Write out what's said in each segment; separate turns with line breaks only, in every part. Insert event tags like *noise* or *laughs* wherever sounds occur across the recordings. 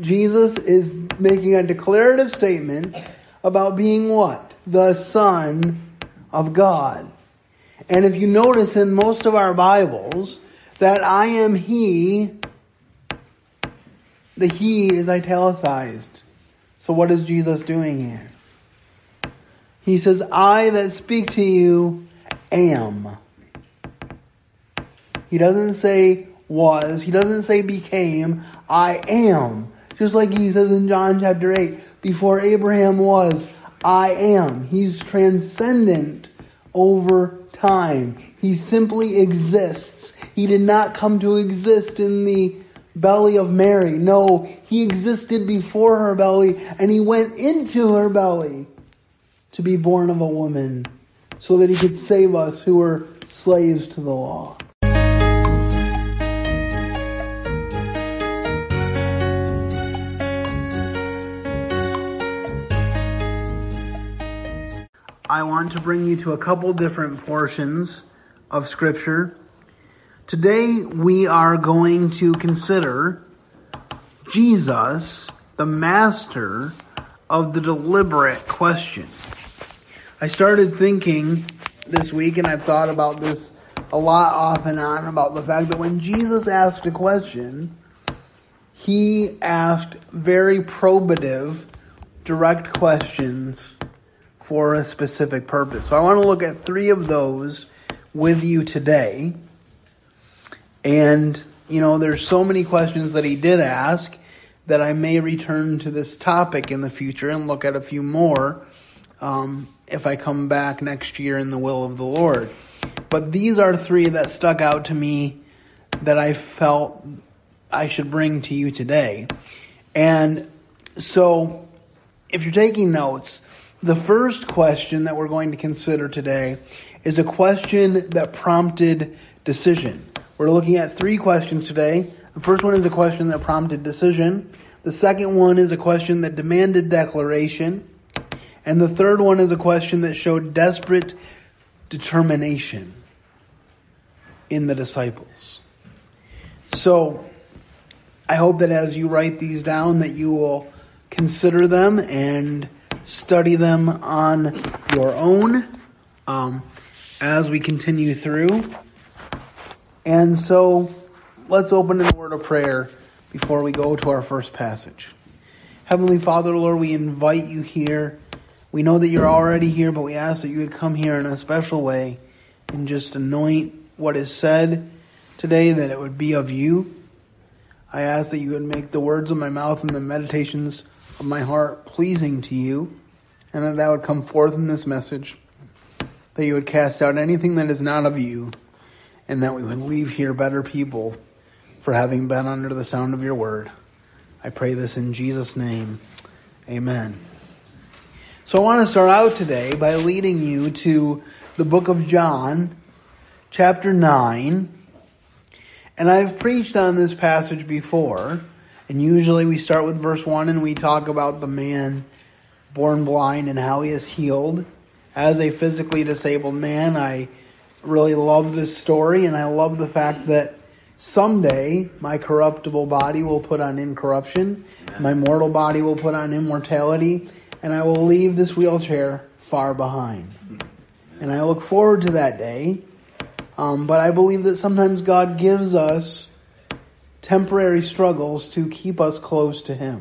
Jesus is making a declarative statement about being what? The Son of God. And if you notice in most of our Bibles that I am He, the He is italicized. So what is Jesus doing here? He says, I that speak to you am. He doesn't say was. He doesn't say became. I am. Just like he says in John chapter 8, before Abraham was, I am. He's transcendent over time. He simply exists. He did not come to exist in the belly of Mary. No, he existed before her belly and he went into her belly to be born of a woman so that he could save us who were slaves to the law. I want to bring you to a couple different portions of Scripture. Today we are going to consider Jesus, the master of the deliberate question. I started thinking this week, and I've thought about this a lot off and on about the fact that when Jesus asked a question, he asked very probative, direct questions for a specific purpose. So I want to look at three of those with you today. And, you know, there's so many questions that he did ask that I may return to this topic in the future and look at a few more um, if I come back next year in the will of the Lord. But these are three that stuck out to me that I felt I should bring to you today. And so, if you're taking notes, the first question that we're going to consider today is a question that prompted decision. We're looking at three questions today. The first one is a question that prompted decision. The second one is a question that demanded declaration. And the third one is a question that showed desperate determination in the disciples. So, I hope that as you write these down that you will consider them and study them on your own um, as we continue through. And so let's open in a word of prayer before we go to our first passage. Heavenly Father, Lord, we invite you here. We know that you're already here, but we ask that you would come here in a special way and just anoint what is said today, that it would be of you. I ask that you would make the words of my mouth and the meditations of my heart pleasing to you, and that that would come forth in this message, that you would cast out anything that is not of you, and that we would leave here better people for having been under the sound of your word. I pray this in Jesus' name. Amen. So I want to start out today by leading you to the book of John, chapter 9. And I've preached on this passage before. And usually we start with verse 1 and we talk about the man born blind and how he is healed. As a physically disabled man, I really love this story and I love the fact that someday my corruptible body will put on incorruption, my mortal body will put on immortality, and I will leave this wheelchair far behind. And I look forward to that day. Um, but I believe that sometimes God gives us temporary struggles to keep us close to Him.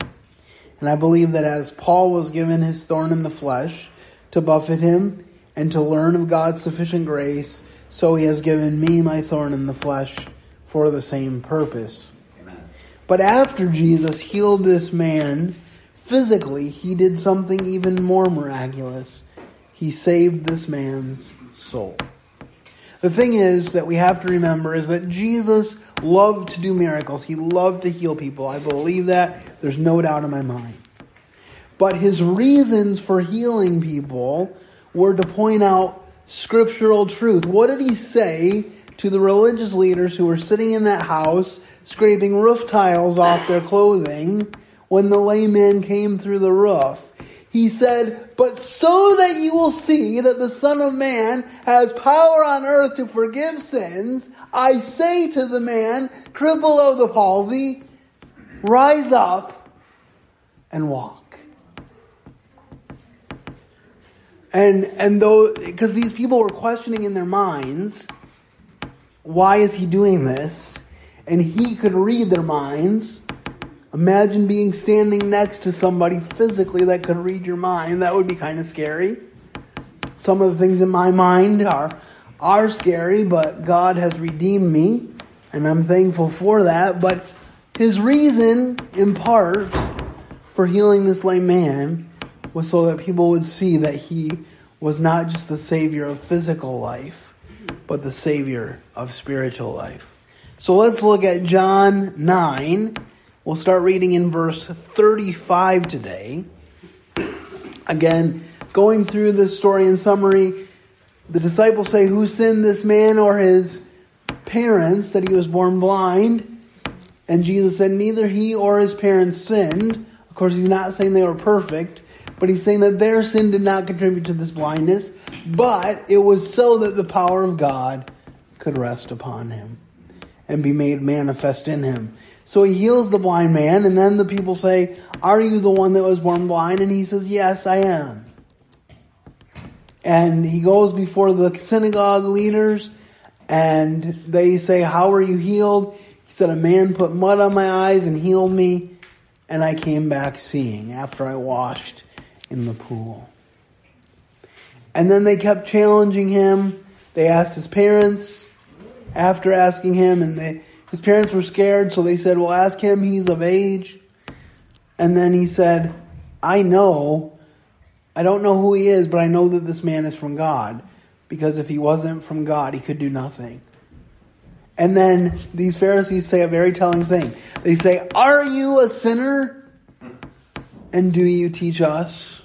And I believe that as Paul was given his thorn in the flesh to buffet him and to learn of God's sufficient grace, so he has given me my thorn in the flesh for the same purpose. Amen. But after Jesus healed this man physically, he did something even more miraculous. He saved this man's soul. The thing is that we have to remember is that Jesus loved to do miracles. He loved to heal people. I believe that. There's no doubt in my mind. But his reasons for healing people were to point out scriptural truth. What did he say to the religious leaders who were sitting in that house, scraping roof tiles off their clothing when the layman came through the roof? He said, But so that you will see that the Son of Man has power on earth to forgive sins, I say to the man, crippled of the palsy, rise up and walk. And and though because these people were questioning in their minds, why is he doing this? And he could read their minds. Imagine being standing next to somebody physically that could read your mind. That would be kind of scary. Some of the things in my mind are are scary, but God has redeemed me, and I'm thankful for that. But his reason, in part, for healing this lame man was so that people would see that he was not just the savior of physical life, but the savior of spiritual life. So let's look at John 9. We'll start reading in verse 35 today. Again, going through this story in summary, the disciples say, Who sinned this man or his parents that he was born blind? And Jesus said, Neither he or his parents sinned. Of course, he's not saying they were perfect, but he's saying that their sin did not contribute to this blindness, but it was so that the power of God could rest upon him and be made manifest in him. So he heals the blind man, and then the people say, Are you the one that was born blind? And he says, Yes, I am. And he goes before the synagogue leaders and they say, How are you healed? He said, A man put mud on my eyes and healed me, and I came back seeing after I washed in the pool. And then they kept challenging him. They asked his parents after asking him, and they, his parents were scared, so they said, Well, ask him, he's of age. And then he said, I know I don't know who he is, but I know that this man is from God. Because if he wasn't from God, he could do nothing. And then these Pharisees say a very telling thing. They say, Are you a sinner? And do you teach us?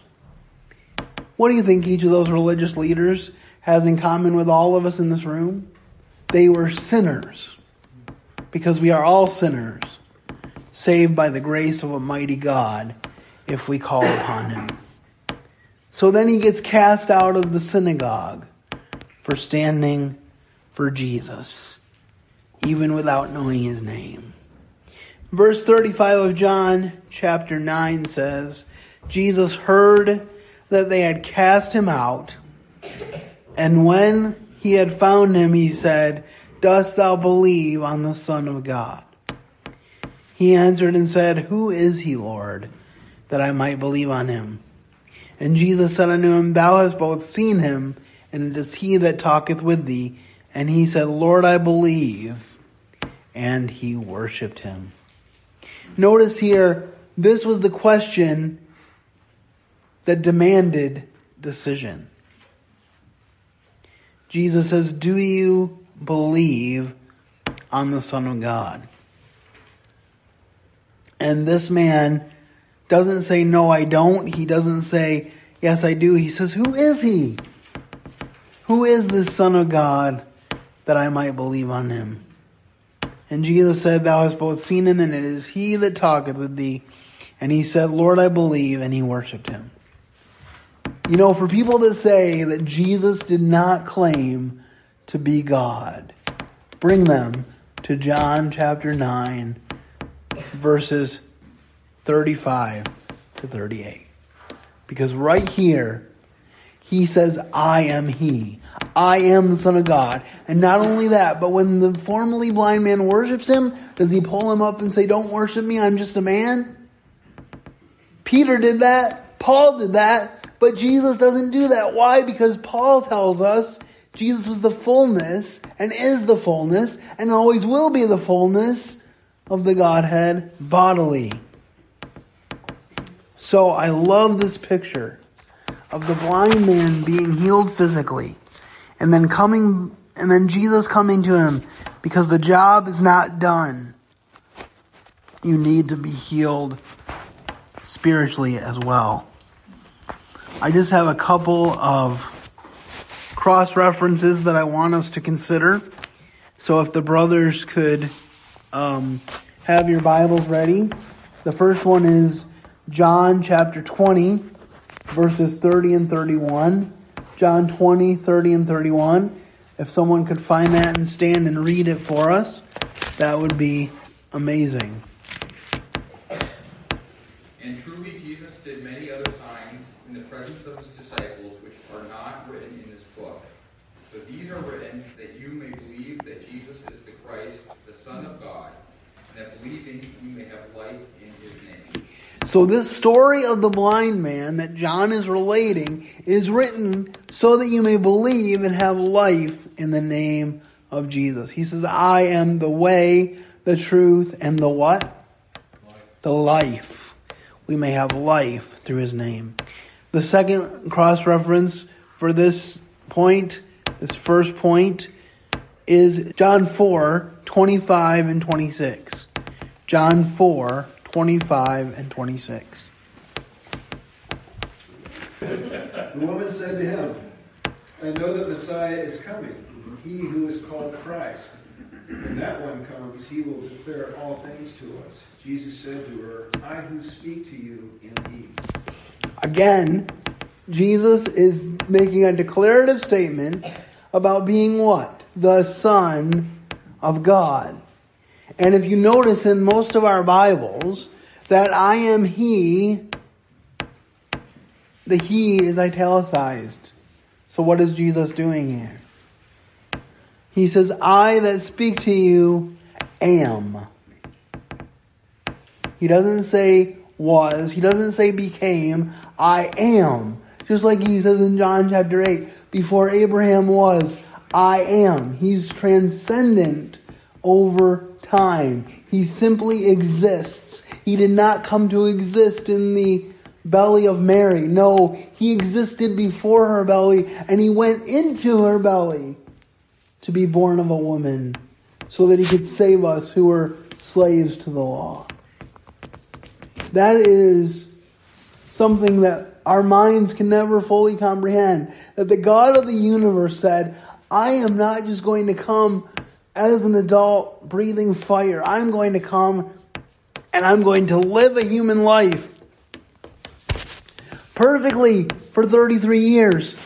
What do you think each of those religious leaders has in common with all of us in this room? They were sinners. Because we are all sinners, saved by the grace of a mighty God if we call upon him. So then he gets cast out of the synagogue for standing for Jesus, even without knowing his name. Verse 35 of John chapter 9 says, Jesus heard that they had cast him out, and when he had found him, he said, Dost thou believe on the Son of God? He answered and said, Who is he, Lord, that I might believe on him? And Jesus said unto him, Thou hast both seen him, and it is he that talketh with thee. And he said, Lord, I believe. And he worshiped him. Notice here, this was the question that demanded decision. Jesus says, Do you believe on the Son of God? And this man doesn't say, no, I don't. He doesn't say, yes, I do. He says, who is he? Who is this Son of God that I might believe on him? And Jesus said, Thou hast both seen him, and it is he that talketh with thee. And he said, Lord, I believe, and he worshiped him. You know, for people to say that Jesus did not claim to be God, bring them to John chapter 9, verses 35 to 38. Because right here, he says, I am he. I am the Son of God. And not only that, but when the formerly blind man worships him, does he pull him up and say, Don't worship me, I'm just a man? Peter did that. Paul did that. But Jesus doesn't do that. Why? Because Paul tells us Jesus was the fullness and is the fullness and always will be the fullness of the Godhead bodily. So I love this picture of the blind man being healed physically and then coming, and then Jesus coming to him because the job is not done. You need to be healed spiritually as well. I just have a couple of cross references that I want us to consider. So if the brothers could um, have your Bibles ready. The first one is John chapter 20, verses 30 and 31. John 20, 30 and 31. If someone could find that and stand and read it for us, that would be amazing.
And truly Jesus did many other signs in the presence of his disciples, which are not written in this book. But these are written that you may believe that Jesus is the Christ, the Son of God, and that believing you may have life in his name.
So this story of the blind man that John is relating is written so that you may believe and have life in the name of Jesus. He says, I am the way, the truth, and the what? Life. The life. We may have life through his name. The second cross reference for this point, this first point, is John 4, 25 and 26. John 4, 25 and 26.
The woman said to him, I know that Messiah is coming, he who is called Christ. When that one comes, he will declare all things to us. Jesus said to her, I who speak to you am he.
Again, Jesus is making a declarative statement about being what? The Son of God. And if you notice in most of our Bibles that I am He, the He is italicized. So what is Jesus doing here? He says, I that speak to you am. He doesn't say was. He doesn't say became. I am. Just like he says in John chapter 8, before Abraham was, I am. He's transcendent over time. He simply exists. He did not come to exist in the belly of Mary. No, he existed before her belly and he went into her belly to be born of a woman so that he could save us who were slaves to the law. That is something that our minds can never fully comprehend. That the God of the universe said, I am not just going to come as an adult breathing fire. I'm going to come and I'm going to live a human life perfectly for 33 years.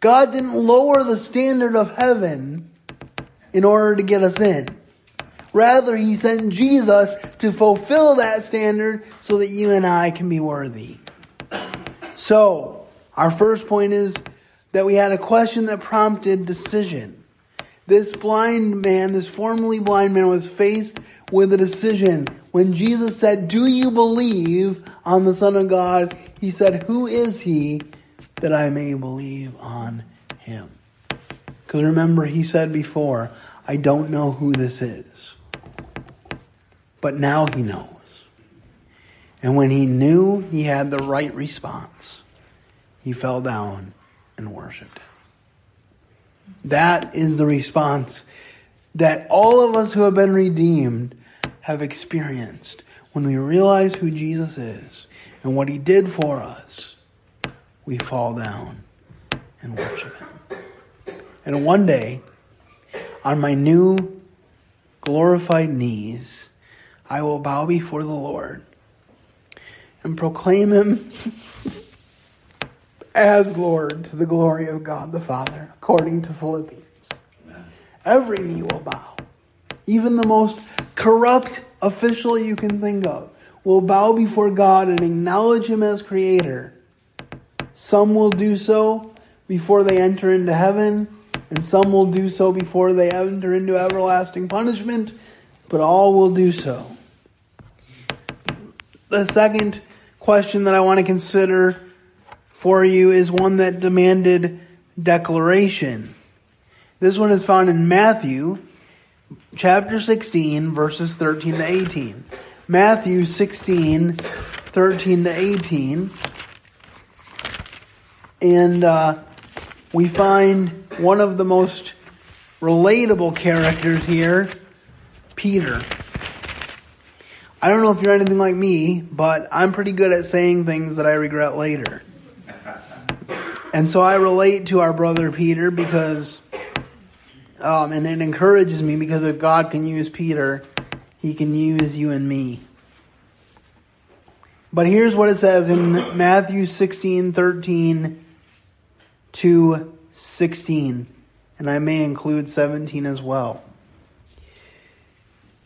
God didn't lower the standard of heaven in order to get us in. Rather, He sent Jesus to fulfill that standard so that you and I can be worthy. So, our first point is that we had a question that prompted decision. This blind man, this formerly blind man, was faced with a decision. When Jesus said, Do you believe on the Son of God? He said, Who is he that I may believe on him? Because remember, he said before, I don't know who this is. But now he knows. And when he knew he had the right response, he fell down and worshiped. That is the response that all of us who have been redeemed have experienced when we realize who Jesus is and what he did for us. We fall down and worship him. And one day, on my new glorified knees, I will bow before the Lord and proclaim him *laughs* as Lord to the glory of God the Father, according to Philippians. Every knee will bow. Even the most corrupt official you can think of will bow before God and acknowledge Him as Creator. Some will do so before they enter into heaven, and some will do so before they enter into everlasting punishment, but all will do so. The second question that I want to consider for you is one that demanded declaration. This one is found in Matthew chapter 16, verses 13 to 18. Matthew 16, 13 to 18. And uh, we find one of the most relatable characters here, Peter. I don't know if you're anything like me, but I'm pretty good at saying things that I regret later. And so I relate to our brother Peter because, um, and it encourages me because if God can use Peter, he can use you and me. But here's what it says in Matthew 16, 13 to 16. And I may include 17 as well.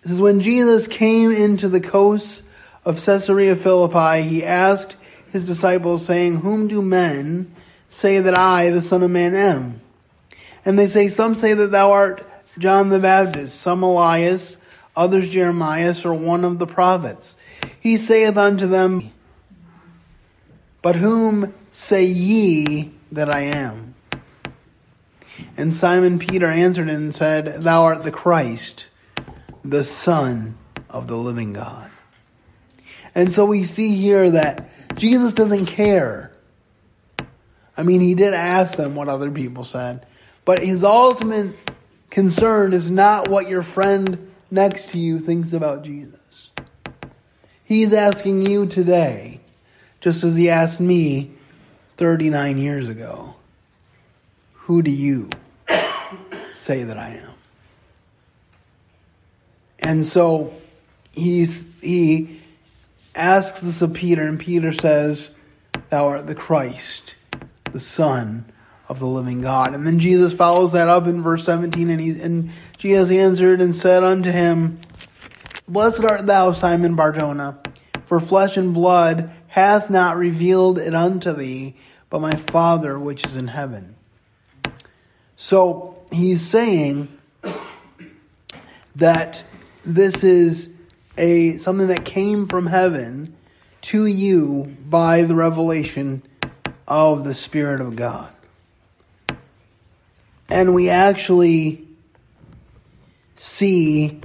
This is when Jesus came into the coasts of Caesarea Philippi, he asked his disciples, saying, Whom do men say that I, the Son of Man, am? And they say, Some say that thou art John the Baptist, some Elias, others Jeremiah, or one of the prophets. He saith unto them, But whom say ye that I am? And Simon Peter answered and said, Thou art the Christ, the Son of the living God. And so we see here that Jesus doesn't care. I mean, he did ask them what other people said, but his ultimate concern is not what your friend next to you thinks about Jesus. He's asking you today, just as he asked me 39 years ago, who do you say that I am? And so he's, he asks this of Peter, and Peter says, Thou art the Christ, the Son of the living God. And then Jesus follows that up in verse 17, and, he, and Jesus answered and said unto him, Blessed art thou, Simon Barjona, for flesh and blood hath not revealed it unto thee, but my Father which is in heaven. So he's saying that this is a something that came from heaven to you by the revelation of the Spirit of God. And we actually see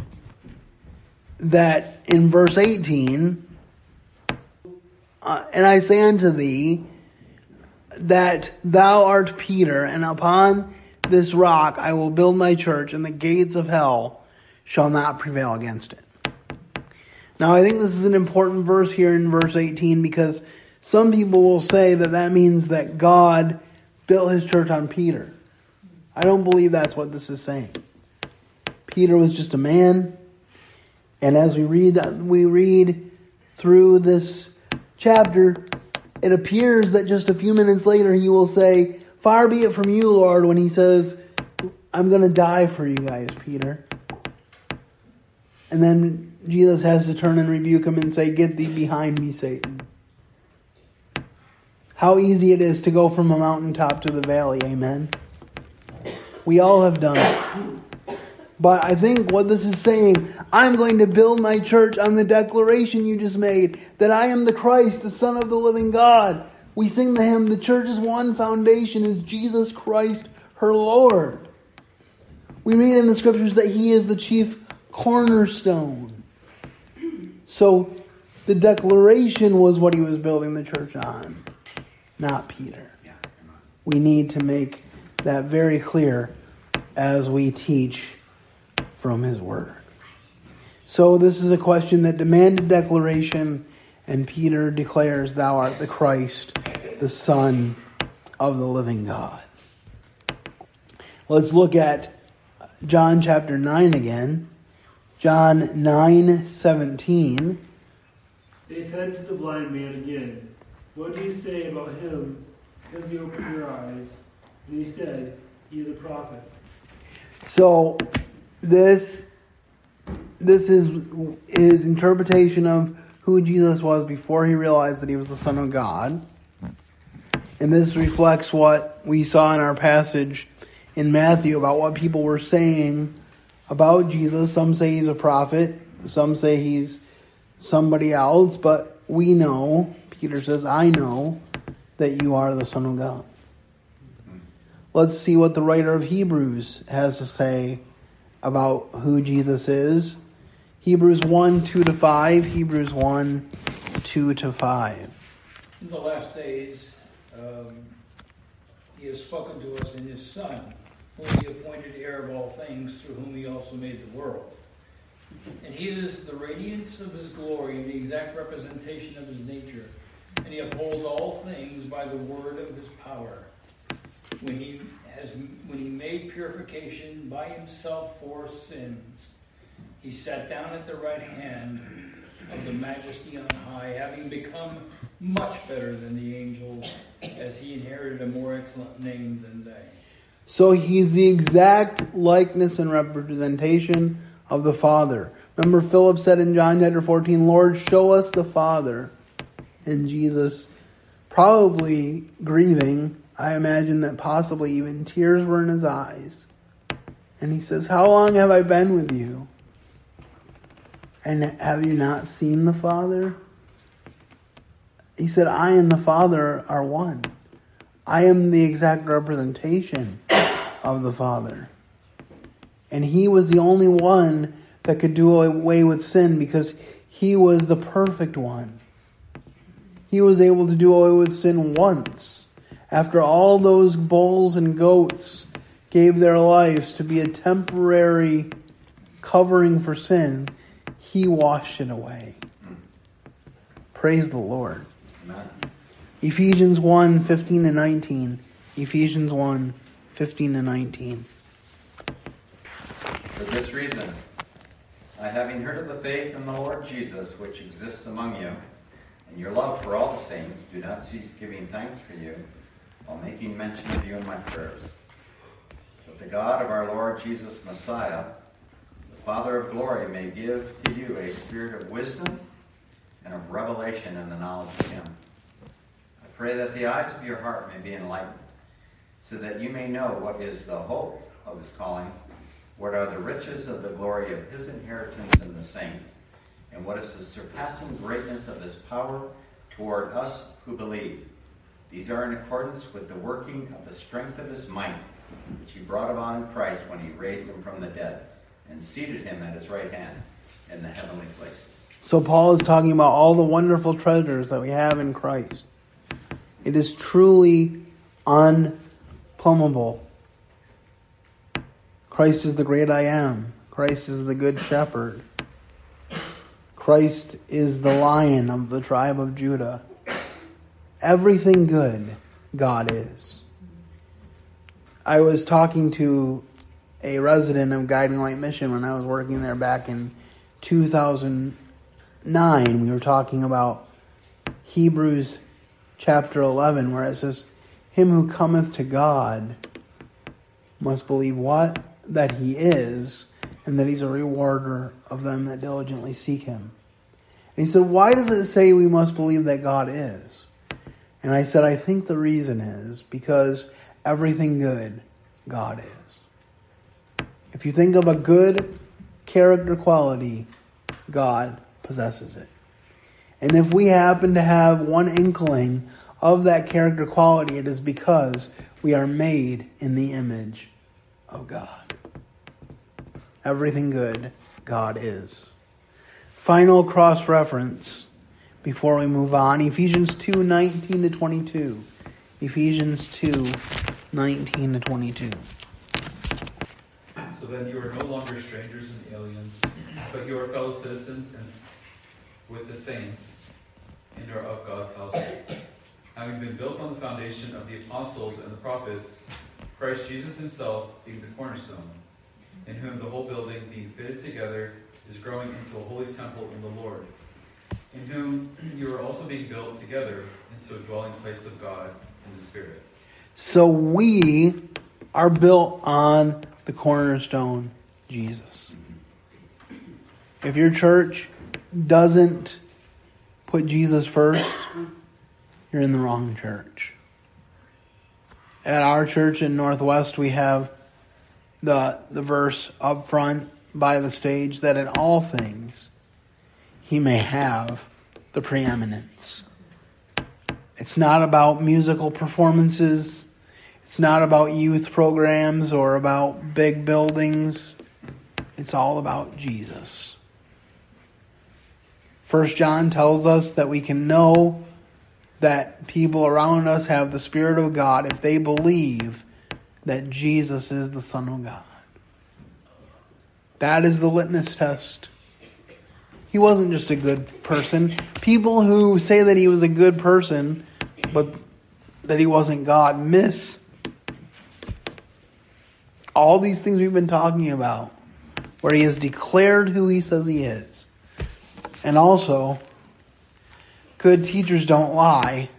that in verse 18, uh, and I say unto thee that thou art Peter, and upon this rock I will build my church, and the gates of hell shall not prevail against it. Now, I think this is an important verse here in verse 18 because some people will say that that means that God built his church on Peter. I don't believe that's what this is saying. Peter was just a man, and as we read we read through this chapter, it appears that just a few minutes later he will say, "Far be it from you, Lord," when he says, "I'm going to die for you guys, Peter." And then Jesus has to turn and rebuke him and say, Get thee behind me, Satan. How easy it is to go from a mountaintop to the valley, amen. We all have done it. But I think what this is saying, I'm going to build my church on the declaration you just made that I am the Christ, the Son of the living God. We sing the hymn, the church's one foundation is Jesus Christ, her Lord. We read in the scriptures that he is the chief cornerstone. So the declaration was what he was building the church on, not Peter. We need to make that very clear as we teach from his word. So this is a question that demanded declaration, and Peter declares, Thou art the Christ, the Son of the living God. Let's look at John chapter 9 again. John 9 17.
They said to the blind man again, What do you say about him? Because he opened your eyes. And he said, He is a prophet.
So this this is his interpretation of who Jesus was before he realized that he was the Son of God. And this reflects what we saw in our passage in Matthew about what people were saying about Jesus. Some say he's a prophet, some say he's somebody else, but we know, Peter says, I know that you are the Son of God. Let's see what the writer of Hebrews has to say about who Jesus is. Hebrews 1 2 to 5. Hebrews 1 2 to 5.
In the last days, um, he has spoken to us in his Son, whom he appointed heir of all things, through whom he also made the world. And he is the radiance of his glory and the exact representation of his nature. And he upholds all things by the word of his power. When he has when he made purification by himself for sins, he sat down at the right hand of the majesty on high, having become much better than the angels, as he inherited a more excellent name than they.
So he's the exact likeness and representation of the Father. Remember, Philip said in John chapter 14, Lord, show us the Father. And Jesus, probably grieving, I imagine that possibly even tears were in his eyes. And he says, How long have I been with you? And have you not seen the Father? He said, I and the Father are one. I am the exact representation of the Father. And he was the only one that could do away with sin because he was the perfect one. He was able to do away with sin once. After all those bulls and goats gave their lives to be a temporary covering for sin, he washed it away. Praise the Lord. Amen. Ephesians 1 15 and 19. Ephesians 1 15 and 19.
For this reason, I having heard of the faith in the Lord Jesus which exists among you, and your love for all the saints, do not cease giving thanks for you, while making mention of you in my prayers. That the God of our Lord Jesus Messiah, the Father of glory, may give to you a spirit of wisdom and of revelation in the knowledge of him. I pray that the eyes of your heart may be enlightened, so that you may know what is the hope of his calling what are the riches of the glory of his inheritance in the saints? And what is the surpassing greatness of his power toward us who believe? These are in accordance with the working of the strength of his might, which he brought about in Christ when he raised him from the dead and seated him at his right hand in the heavenly places.
So, Paul is talking about all the wonderful treasures that we have in Christ. It is truly unplumbable Christ is the great I am. Christ is the good shepherd. Christ is the lion of the tribe of Judah. Everything good God is. I was talking to a resident of Guiding Light Mission when I was working there back in 2009. We were talking about Hebrews chapter 11, where it says, Him who cometh to God must believe what? that he is and that he's a rewarder of them that diligently seek him. And he said, Why does it say we must believe that God is? And I said, I think the reason is because everything good God is. If you think of a good character quality, God possesses it. And if we happen to have one inkling of that character quality, it is because we are made in the image of God everything good God is. Final cross reference before we move on Ephesians 2 19 to 22. Ephesians 2 19 to 22.
So then you are no longer strangers and aliens, but you are fellow citizens and with the saints and are of God's household. Having been built on the foundation of the apostles and the prophets, Christ Jesus himself being the cornerstone in whom the whole building, being fitted together, is growing into a holy temple in the Lord, in whom you are also being built together into a dwelling place of God in the Spirit.
So we are built on the cornerstone, Jesus. If your church doesn't put Jesus first, you're in the wrong church. At our church in Northwest, we have the, the verse up front by the stage that in all things he may have the preeminence. It's not about musical performances. It's not about youth programs or about big buildings. It's all about Jesus. First John tells us that we can know that people around us have the Spirit of God if they believe that Jesus is the Son of God. That is the litmus test. He wasn't just a good person. People who say that he was a good person, but that he wasn't God, miss all these things we've been talking about, where he has declared who he says he is. And also, good teachers don't lie.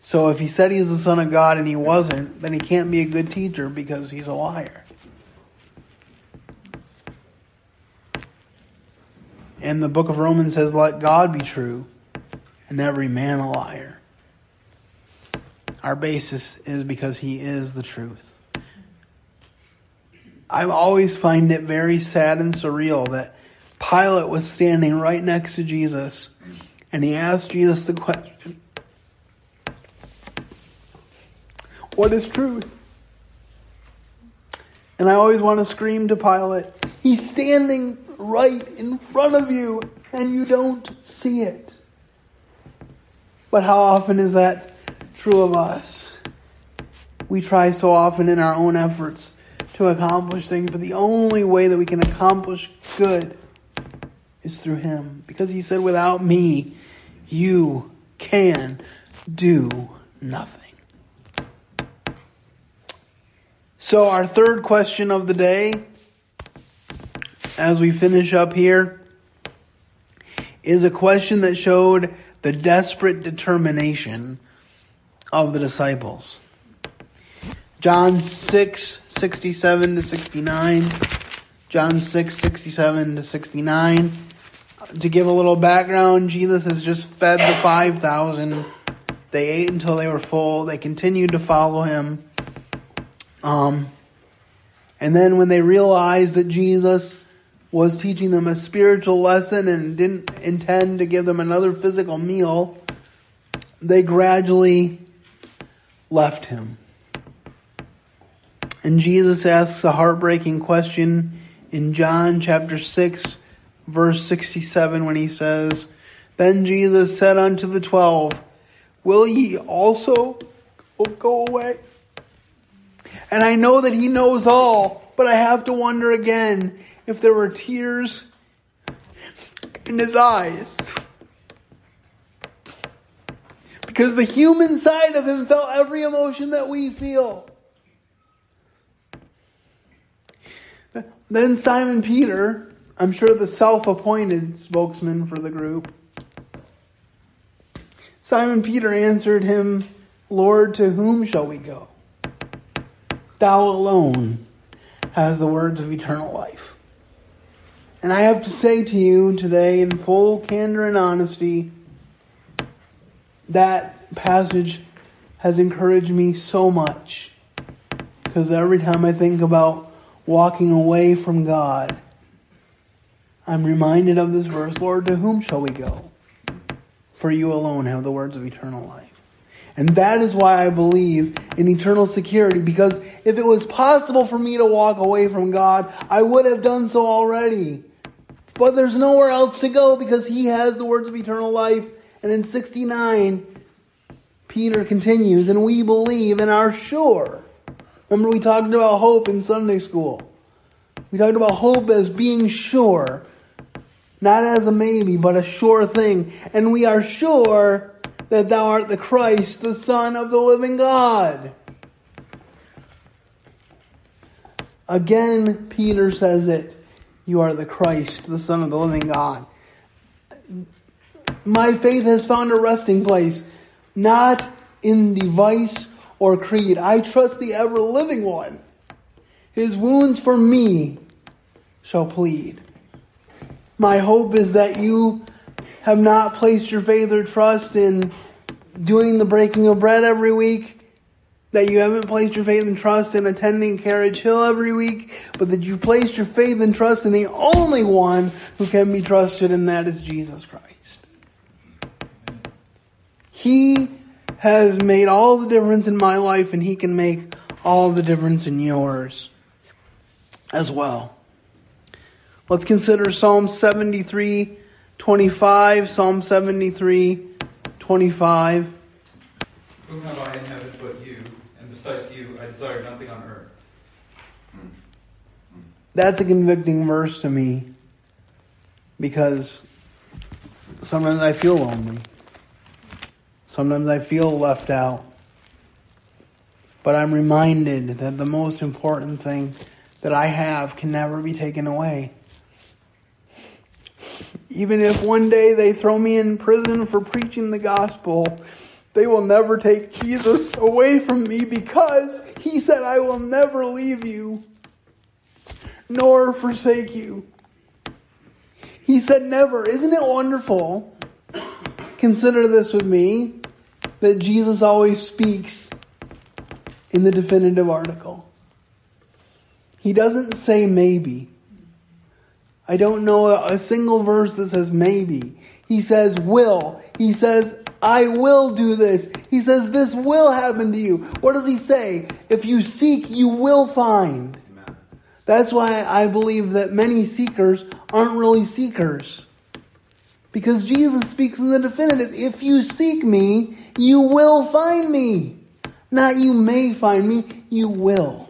So if he said he's the Son of God and he wasn't, then he can't be a good teacher because he's a liar. And the book of Romans says, let God be true and every man a liar. Our basis is because he is the truth. I always find it very sad and surreal that Pilate was standing right next to Jesus and he asked Jesus the question What is truth? And I always want to scream to Pilate, He's standing right in front of you and you don't see it. But how often is that true of us? We try so often in our own efforts to accomplish things, but the only way that we can accomplish good is through Him. Because He said, without me, you can do nothing. So, our third question of the day, as we finish up here, is a question that showed the desperate determination of the disciples. John 6, 67 to 69. John 6, 67 to 69. To give a little background, Jesus has just fed the 5,000. They ate until they were full. They continued to follow him. Um, and then when they realized that Jesus was teaching them a spiritual lesson and didn't intend to give them another physical meal, they gradually left him. And Jesus asks a heartbreaking question in John chapter 6, verse 67, when he says, Then Jesus said unto the twelve, Will ye also go away? And I know that he knows all, but I have to wonder again if there were tears in his eyes. Because the human side of him felt every emotion that we feel. Then Simon Peter, I'm sure the self appointed spokesman for the group, Simon Peter answered him, Lord, to whom shall we go? Thou alone has the words of eternal life. And I have to say to you today, in full candor and honesty, that passage has encouraged me so much. Because every time I think about walking away from God, I'm reminded of this verse Lord, to whom shall we go? For you alone have the words of eternal life. And that is why I believe in eternal security, because if it was possible for me to walk away from God, I would have done so already. But there's nowhere else to go because He has the words of eternal life. And in 69, Peter continues, and we believe and are sure. Remember, we talked about hope in Sunday school. We talked about hope as being sure, not as a maybe, but a sure thing. And we are sure that thou art the Christ, the Son of the living God. Again, Peter says it. You are the Christ, the Son of the living God. My faith has found a resting place, not in device or creed. I trust the ever living one. His wounds for me shall plead. My hope is that you have not placed your faith or trust in doing the breaking of bread every week, that you haven't placed your faith and trust in attending Carriage Hill every week, but that you've placed your faith and trust in the only one who can be trusted, and that is Jesus Christ. He has made all the difference in my life, and He can make all the difference in yours as well. Let's consider Psalm 73 25, Psalm 73, 25.
Whom have I in heaven but you, besides you I desire nothing on earth. Hmm. Hmm.
That's a convicting verse to me because sometimes I feel lonely. Sometimes I feel left out. But I'm reminded that the most important thing that I have can never be taken away. Even if one day they throw me in prison for preaching the gospel, they will never take Jesus away from me because he said, I will never leave you nor forsake you. He said never. Isn't it wonderful? Consider this with me that Jesus always speaks in the definitive article. He doesn't say maybe. I don't know a single verse that says maybe. He says will. He says I will do this. He says this will happen to you. What does he say? If you seek, you will find. That's why I believe that many seekers aren't really seekers. Because Jesus speaks in the definitive. If you seek me, you will find me. Not you may find me, you will.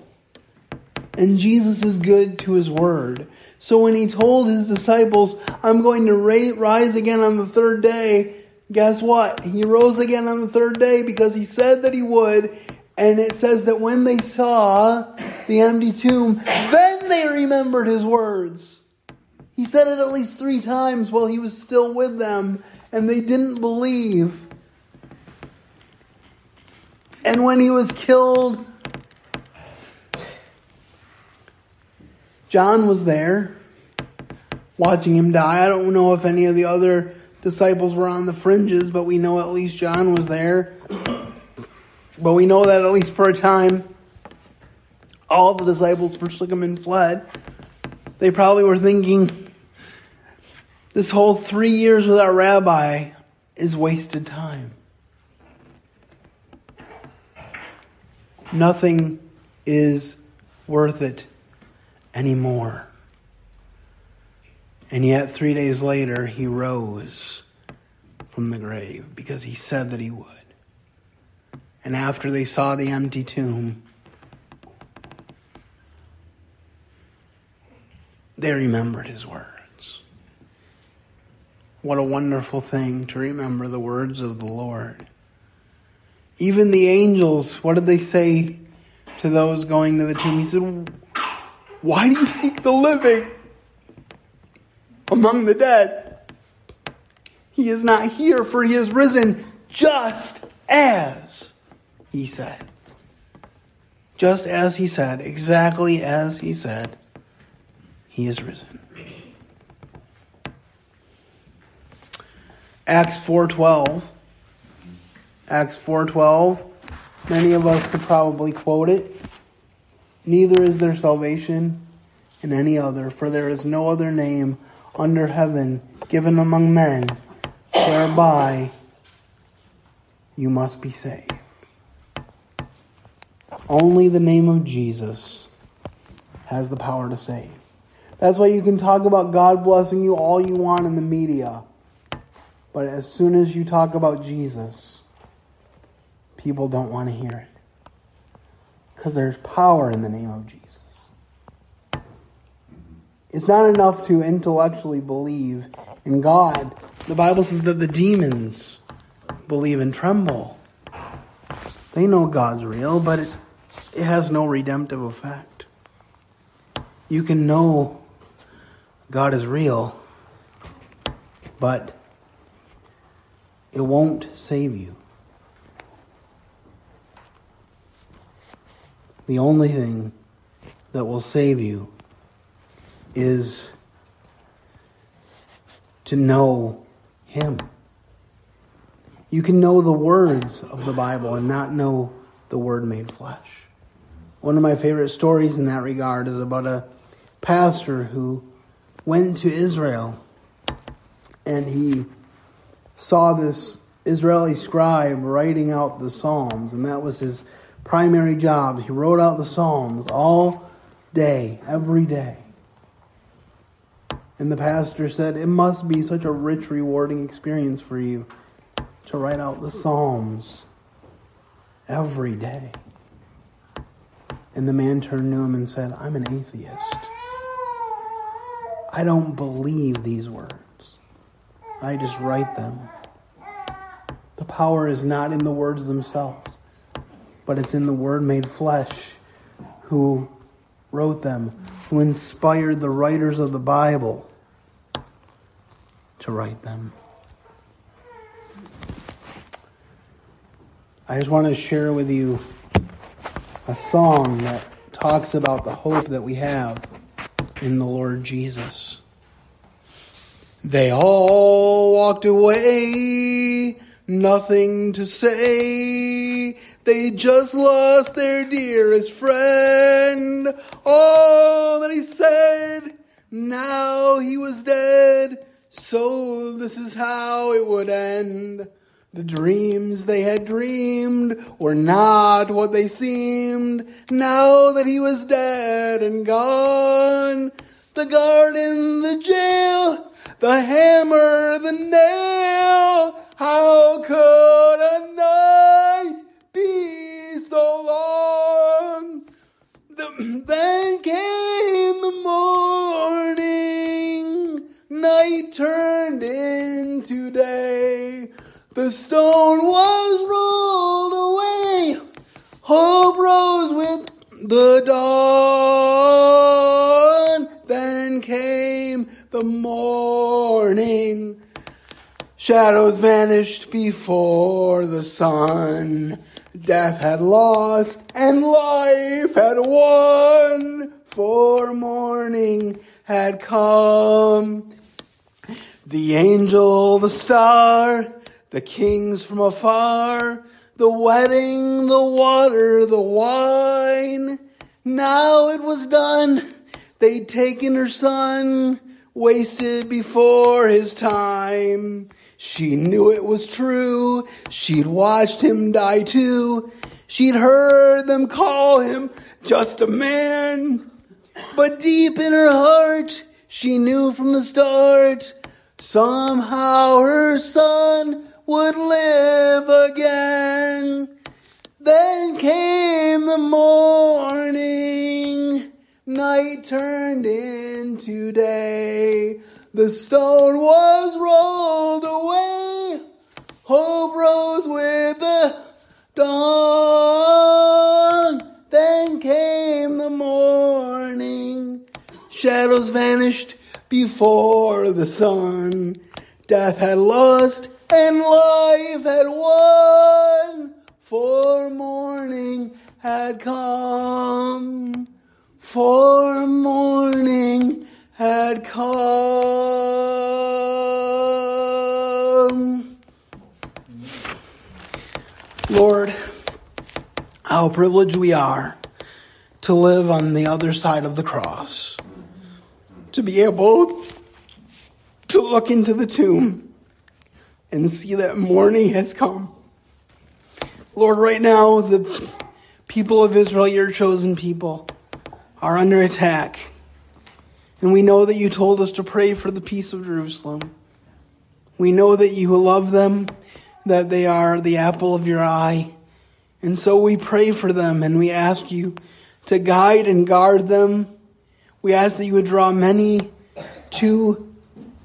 And Jesus is good to his word. So when he told his disciples, I'm going to rise again on the third day, guess what? He rose again on the third day because he said that he would. And it says that when they saw the empty tomb, then they remembered his words. He said it at least three times while he was still with them, and they didn't believe. And when he was killed, John was there watching him die. I don't know if any of the other disciples were on the fringes, but we know at least John was there. But we know that at least for a time, all the disciples forsook him and fled. They probably were thinking, this whole three years with our rabbi is wasted time. Nothing is worth it anymore. And yet, three days later, he rose from the grave because he said that he would. And after they saw the empty tomb, they remembered his words. What a wonderful thing to remember the words of the Lord. Even the angels, what did they say to those going to the tomb? He said, Why do you seek the living among the dead? He is not here, for he is risen just as he said. Just as he said, exactly as he said, he is risen. Acts 4:12 Acts 4:12 many of us could probably quote it neither is there salvation in any other for there is no other name under heaven given among men whereby you must be saved only the name of Jesus has the power to save that's why you can talk about God blessing you all you want in the media but as soon as you talk about Jesus, people don't want to hear it. Because there's power in the name of Jesus. It's not enough to intellectually believe in God. The Bible says that the demons believe and tremble. They know God's real, but it, it has no redemptive effect. You can know God is real, but it won't save you. The only thing that will save you is to know Him. You can know the words of the Bible and not know the Word made flesh. One of my favorite stories in that regard is about a pastor who went to Israel and he saw this Israeli scribe writing out the Psalms, and that was his primary job. He wrote out the Psalms all day, every day. And the pastor said, It must be such a rich, rewarding experience for you to write out the Psalms every day. And the man turned to him and said, I'm an atheist. I don't believe these words. I just write them. The power is not in the words themselves, but it's in the Word made flesh who wrote them, who inspired the writers of the Bible to write them. I just want to share with you a song that talks about the hope that we have in the Lord Jesus. They all walked away, nothing to say. They just lost their dearest friend. All that he said, now he was dead. So this is how it would end. The dreams they had dreamed were not what they seemed. Now that he was dead and gone, the garden, the jail, the hammer, the nail. How could a night be so long? The, then came the morning. Night turned into day. The stone was rolled away. Hope rose with the dawn. Then came the morning. Shadows vanished before the sun. Death had lost and life had won. For morning had come. The angel, the star, the kings from afar, the wedding, the water, the wine. Now it was done. They'd taken her son, wasted before his time. She knew it was true. She'd watched him die too. She'd heard them call him just a man. But deep in her heart, she knew from the start, somehow her son would live again. Then came the morning, night turned into day. The stone was rolled away, hope rose with the dawn. Then came the morning, shadows vanished before the sun. Death had lost and life had won, for morning had come, for morning had come. Lord, how privileged we are to live on the other side of the cross, to be able to look into the tomb and see that morning has come. Lord, right now, the people of Israel, your chosen people, are under attack. And we know that you told us to pray for the peace of Jerusalem. We know that you love them, that they are the apple of your eye. And so we pray for them and we ask you to guide and guard them. We ask that you would draw many to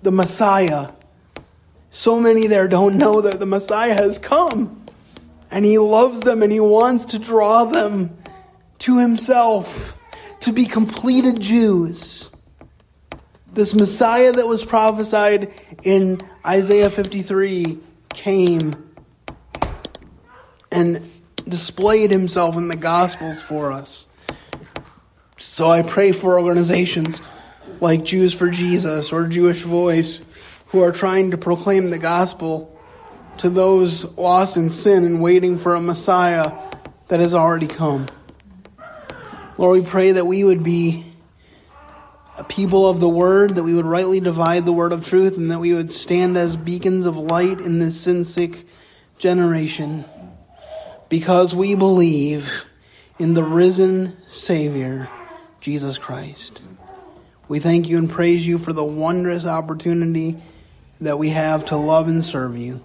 the Messiah. So many there don't know that the Messiah has come and he loves them and he wants to draw them to himself to be completed Jews. This Messiah that was prophesied in Isaiah 53 came and displayed himself in the Gospels for us. So I pray for organizations like Jews for Jesus or Jewish Voice who are trying to proclaim the gospel to those lost in sin and waiting for a Messiah that has already come. Lord, we pray that we would be a people of the word, that we would rightly divide the word of truth, and that we would stand as beacons of light in this sin sick generation because we believe in the risen Savior, Jesus Christ. We thank you and praise you for the wondrous opportunity that we have to love and serve you.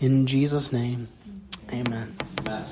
In Jesus' name, amen.
Amen.